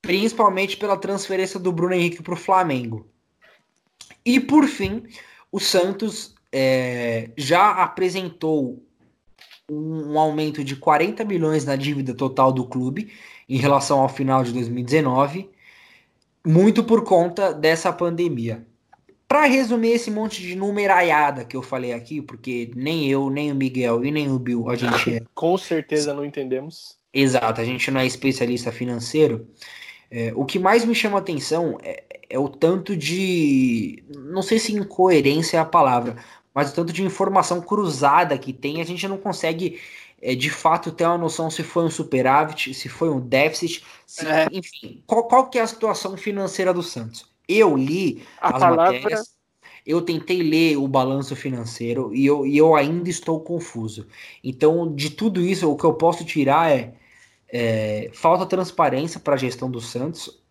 Principalmente pela transferência do Bruno Henrique para o Flamengo. E por fim, o Santos é, já apresentou um, um aumento de 40 milhões na dívida total do clube em relação ao final de 2019 muito por conta dessa pandemia. Para resumir esse monte de numeraiada que eu falei aqui, porque nem eu, nem o Miguel e nem o Bill a gente é.
Com certeza não entendemos.
Exato, a gente não é especialista financeiro. É, o que mais me chama atenção é, é, o tanto de. Não sei se incoerência é a palavra, mas o tanto de informação cruzada que tem. A gente não consegue é, de fato ter uma noção se foi um superávit, se foi um déficit, se, é. enfim, qual, qual que é a situação financeira do Santos. Eu li
a as palavra... matérias,
eu tentei ler o balanço financeiro e eu, e eu ainda estou confuso. Então, de tudo isso, o que eu posso tirar é, é falta transparência para a gestão do Santos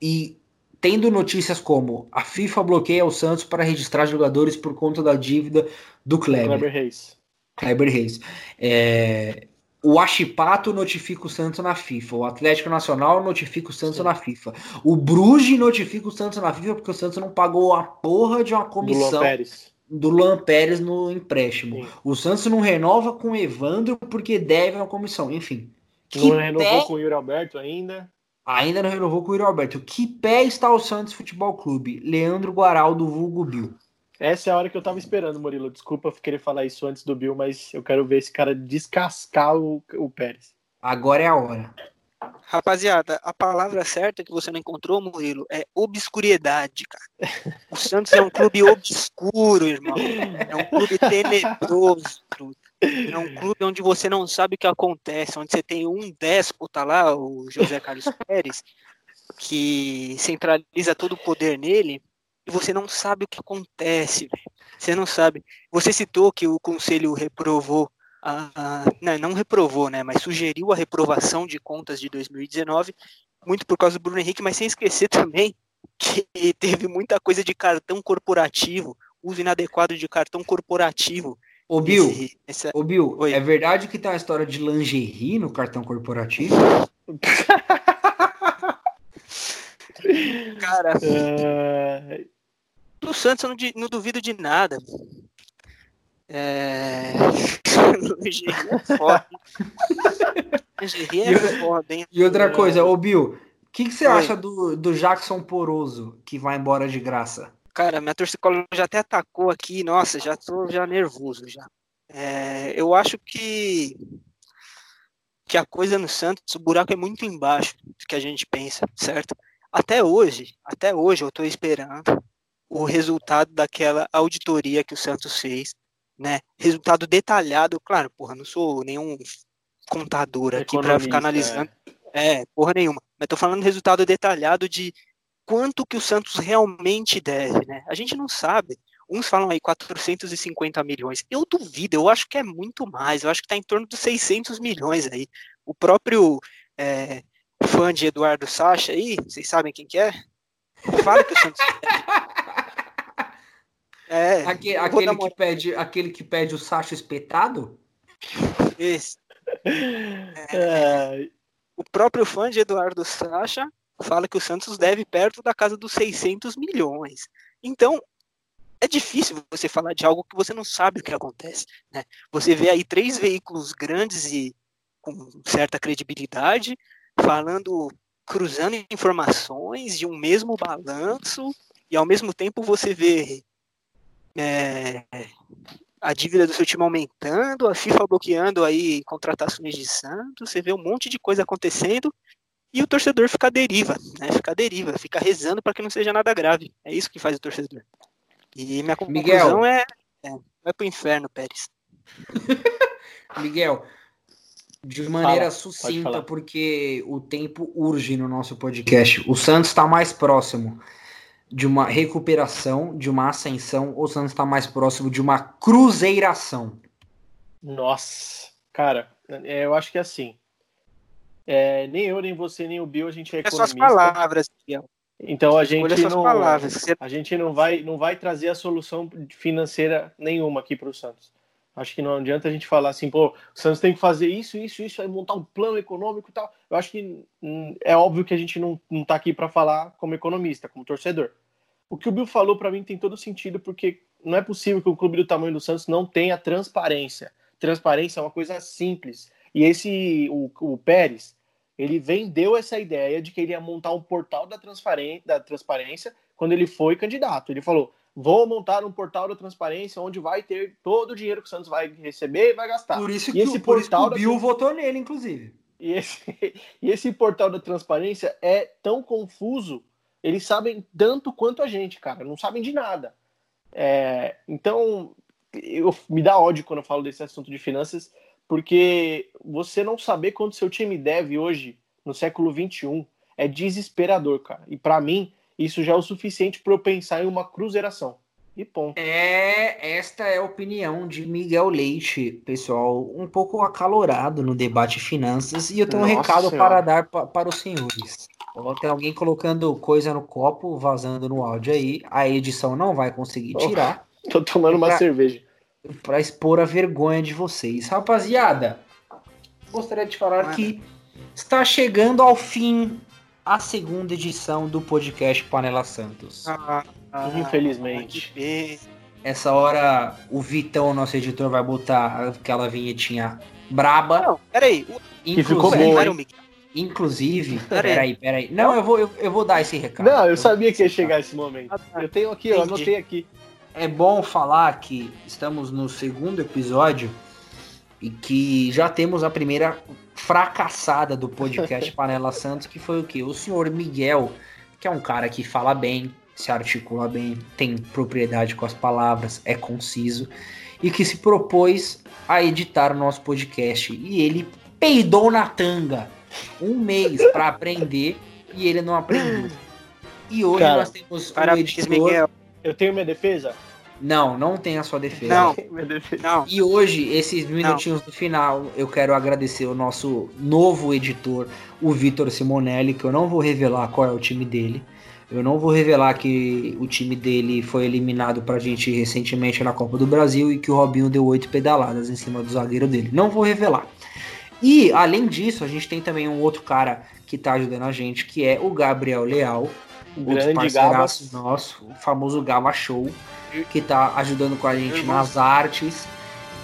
e tendo notícias como a FIFA bloqueia o Santos para registrar jogadores por conta da dívida do Kleber.
Kleber Reis.
Kleber Reis. É, o Achipato notifica o Santos na FIFA. O Atlético Nacional notifica o Santos Sim. na FIFA. O Bruges notifica o Santos na FIFA porque o Santos não pagou a porra de uma comissão. Do Luan Pérez. Do Luan Pérez no empréstimo. Sim. O Santos não renova com o Evandro porque deve uma comissão. Enfim.
Não renovou pé... com o Yuri Alberto ainda.
Ainda não renovou com o Yuri Alberto. Que pé está o Santos Futebol Clube? Leandro Guaral do Vulgo Bill.
Essa é a hora que eu tava esperando, Murilo. Desculpa querer falar isso antes do Bill, mas eu quero ver esse cara descascar o, o Pérez.
Agora é a hora.
Rapaziada, a palavra certa que você não encontrou, Murilo, é obscuridade, cara. O Santos é um clube obscuro, irmão. É um clube tenebroso. É um clube onde você não sabe o que acontece, onde você tem um déspota lá, o José Carlos Pérez, que centraliza todo o poder nele e você não sabe o que acontece, véio. você não sabe. Você citou que o conselho reprovou, a, a, não, não reprovou, né, mas sugeriu a reprovação de contas de 2019, muito por causa do Bruno Henrique, mas sem esquecer também que teve muita coisa de cartão corporativo, uso inadequado de cartão corporativo.
Ô Bill, esse, essa... Ô Bill é verdade que tem uma história de lingerie no cartão corporativo?
Cara, uh, do Santos eu não, não duvido de nada. É... Lingerie é foda. É foda, hein?
E outra coisa, ô Bill, o que, que você Oi. acha do, do Jackson Poroso que vai embora de graça?
Cara, minha torcida já até atacou aqui, nossa, já tô já nervoso já. É, eu acho que que a coisa no Santos, o buraco é muito embaixo do que a gente pensa, certo? Até hoje, até hoje eu tô esperando o resultado daquela auditoria que o Santos fez, né? Resultado detalhado, claro, porra, não sou nenhum contador aqui para ficar analisando. É. é, porra nenhuma. Mas tô falando resultado detalhado de quanto que o Santos realmente deve, né? A gente não sabe. Uns falam aí 450 milhões. Eu duvido, eu acho que é muito mais. Eu acho que está em torno dos 600 milhões aí. O próprio é, fã de Eduardo Sacha aí, vocês sabem quem que é? Fala que o Santos
É, aquele, aquele que, pede, aquele que pede o Sacho espetado?
Esse. É, o próprio fã de Eduardo Sacha fala que o Santos deve perto da casa dos 600 milhões. Então, é difícil você falar de algo que você não sabe o que acontece. Né? Você vê aí três veículos grandes e com certa credibilidade falando, cruzando informações de um mesmo balanço, e ao mesmo tempo você vê é, a dívida do seu time aumentando, a FIFA bloqueando aí contratações de Santos, você vê um monte de coisa acontecendo e o torcedor fica à deriva, né? Fica à deriva, fica rezando para que não seja nada grave. É isso que faz o torcedor. E minha conclusão Miguel. é, é vai pro inferno, Pérez.
Miguel, de maneira Fala, sucinta, porque o tempo urge no nosso podcast. O Santos está mais próximo de uma recuperação, de uma ascensão, ou o Santos está mais próximo de uma cruzeiração?
Nossa, cara, é, eu acho que é assim. É, nem eu, nem você, nem o Bill, a gente é, é economista.
É suas palavras.
Então a gente não, palavras. a gente não vai, não vai trazer a solução financeira nenhuma aqui para o Santos. Acho que não adianta a gente falar assim, pô, o Santos tem que fazer isso, isso, isso, aí montar um plano econômico e tal. Eu acho que hum, é óbvio que a gente não, não tá aqui para falar como economista, como torcedor. O que o Bill falou para mim tem todo sentido, porque não é possível que um clube do tamanho do Santos não tenha transparência. Transparência é uma coisa simples. E esse, o, o Pérez, ele vendeu essa ideia de que ele ia montar um portal da, da transparência quando ele foi candidato. Ele falou: vou montar um portal da transparência onde vai ter todo o dinheiro que o Santos vai receber e vai gastar.
Por isso que, o, por isso que o
da
Bill votou nele, inclusive.
E esse, e esse portal da transparência é tão confuso, eles sabem tanto quanto a gente, cara, não sabem de nada. É, então, eu, me dá ódio quando eu falo desse assunto de finanças, porque você não saber quanto seu time deve hoje, no século XXI, é desesperador, cara. E para mim, isso já é o suficiente para eu pensar em uma cruzeiração. E ponto.
É, esta é a opinião de Miguel Leite, pessoal, um pouco acalorado no debate finanças, e eu tenho um
Nossa
recado
Senhora.
para dar pa- para os senhores. Tem alguém colocando coisa no copo, vazando no áudio aí, a edição não vai conseguir
Oh.
tirar,
Tô tomando uma
Pra-
cerveja.
para expor a vergonha de vocês. Rapaziada, gostaria de falar
Mano.
que está chegando ao fim a segunda edição do podcast Panela Santos.
Ah,
Infelizmente.
que pena.
Essa hora o Vitão, nosso editor, vai botar aquela vinhetinha braba.
Não, peraí. O
Que ficou
Inclusive-
bom.
Inclusive,
Pera aí.
peraí, peraí. Não, eu vou, eu, eu vou dar esse recado.
Não, eu sabia que ia chegar esse momento.
Ah, tá.
Eu tenho aqui, eu anotei aqui.
É bom falar que estamos no segundo episódio e que já temos a primeira fracassada do podcast Panela Santos, que foi o quê? O senhor Miguel, que é um cara que fala bem, se articula bem, tem propriedade com as palavras, é conciso e que se propôs a editar o nosso podcast. E ele peidou na tanga um mês para aprender e ele não aprendeu. E hoje
Cara,
nós temos um
Parabéns,
editor.
Miguel.
Eu tenho minha defesa?
Não, não tem a sua defesa.
Não. Não,
E hoje, esses minutinhos do final, eu quero agradecer o nosso novo editor, o Vitor Simonelli, que eu não vou revelar qual é o time dele. Eu não vou revelar que o time dele foi eliminado pra gente recentemente na Copa do Brasil e que o Robinho deu oito pedaladas em cima do zagueiro dele. Não vou revelar. E, além disso, a gente tem também um outro cara que tá ajudando a gente, que é o Gabriel Leal, outro
Grande
parceiraço nosso, o famoso Gaba Show, que tá ajudando com a gente
Irmão.
nas artes.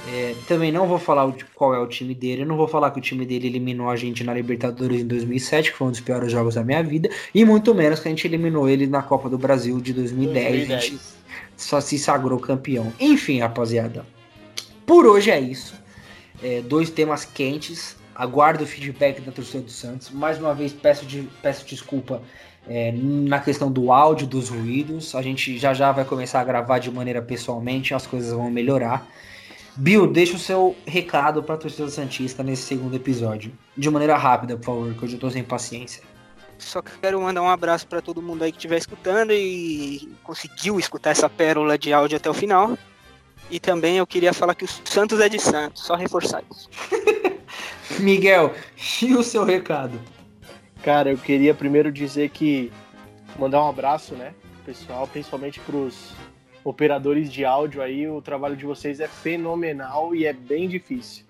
É, também não vou falar qual é o time dele, eu não vou falar que o time dele eliminou a gente na Libertadores em 2007, que foi um dos piores jogos da minha vida, e muito menos que a gente eliminou ele na Copa do Brasil de 2010, a gente só se sagrou campeão. Enfim, rapaziada, por hoje é isso. É, dois temas quentes. Aguardo o feedback da torcida do Santos. Mais uma vez peço, de, peço desculpa é, na questão do áudio, dos ruídos. A gente já já vai começar a gravar de maneira pessoalmente, as coisas vão melhorar. Bill, deixa o seu recado para a torcida Santista nesse segundo episódio. De maneira rápida, por favor, que eu tô sem paciência.
só quero mandar um abraço pra todo mundo aí que estiver escutando e conseguiu escutar essa pérola de áudio até o final. E também eu queria falar que o Santos é de Santos, só reforçar isso.
Miguel, e o seu recado?
Cara, eu queria primeiro dizer que mandar um abraço, né, pessoal, principalmente pros operadores de áudio aí, o trabalho de vocês é fenomenal e é bem difícil.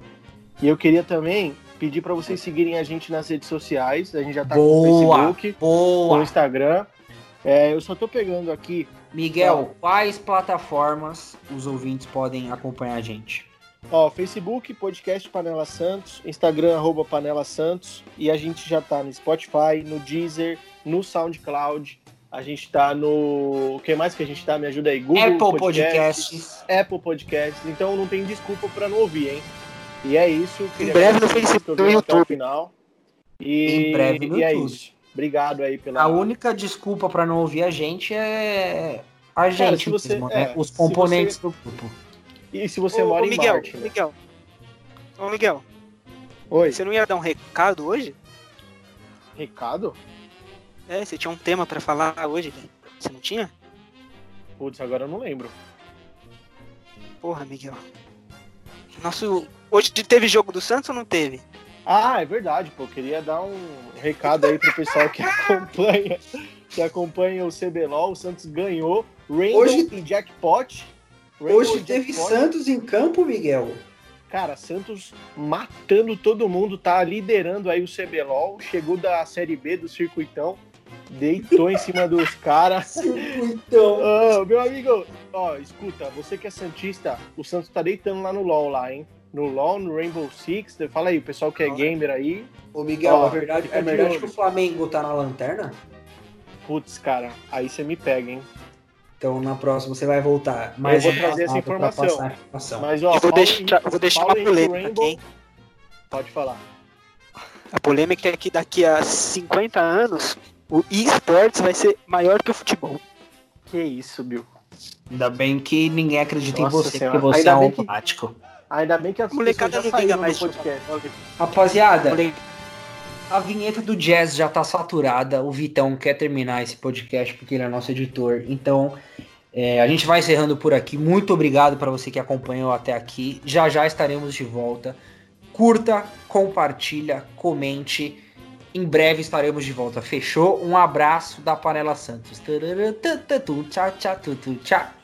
E eu queria também pedir para vocês seguirem a gente nas redes sociais, a gente já tá com o
Boa,
Facebook, com o
boa.
Instagram. É, eu só tô pegando aqui
Miguel, quais plataformas os ouvintes podem acompanhar a gente?
Ó, Facebook, podcast Panela Santos, Instagram, arroba Panela Santos, e a gente já tá no Spotify, no Deezer, no SoundCloud, a gente tá no... O que mais que a gente tá? Me ajuda aí. Google
Apple Podcasts.
Apple Podcasts, então não tem desculpa pra não ouvir, hein? E é isso. queria
breve no Facebook,
o
YouTube.
Final. E,
Em breve no
e é
YouTube.
isso. Obrigado aí pela...
A única desculpa pra não ouvir a gente é a gente
se você-
mesmo, né?
é,
Os componentes
você-
do grupo.
E se você
ô,
mora
ô,
em
Miguel,
Marte, né?
Miguel. Ô, Miguel,
Oi,
você não ia dar um recado hoje?
recado?
É, você tinha um tema pra falar hoje, velho. Você não tinha?
Putz, agora eu não lembro.
Porra, Miguel. Nosso. Hoje teve jogo do Santos ou não teve?
Ah, é verdade, pô. Queria dar um recado aí pro pessoal que acompanha, que acompanha o CBLOL. O Santos ganhou. Rainbow
Hoje-
e Jackpot. Rainbow e Jackpot.
em campo, Miguel.
Cara, Santos matando todo mundo, tá liderando aí o CBLOL. Chegou da Série B do Circuitão. Deitou em cima dos caras.
Então,
Ô, meu amigo, ó, escuta, você que é Santista, o Santos tá deitando lá no LOL lá, hein? No LOL, no Rainbow Six. Fala aí, o pessoal que é gamer aí.
Ô Miguel,
Ó,
é verdade, é
de
verdade
olho.
que o Flamengo tá na lanterna?
Putz, cara, aí você me pega, hein?
Então na próxima você vai voltar. Mas
eu vou trazer essa informação.
informação. Mas, ó, eu vou deixar, vou deixar uma polêmica aqui, hein?
Pode falar.
A polêmica é que daqui a 50 anos o esportes vai ser maior que o futebol.
Que isso, Bill.
Ainda bem que ninguém acredita Nossa em você, senhora. porque você ainda é um prático.
Ainda bem que as
molecada não liga mais podcast.
Rapaziada, a vinheta do jazz já tá saturada. O Vitão quer terminar esse podcast porque ele é nosso editor. Então, é, a gente vai encerrando por aqui. Muito obrigado para você que acompanhou até aqui. Já já estaremos de volta. Curta, compartilha, comente. Em breve estaremos de volta. Fechou? Um abraço da Panela Santos. Tchau, tchau, tchau, tchau.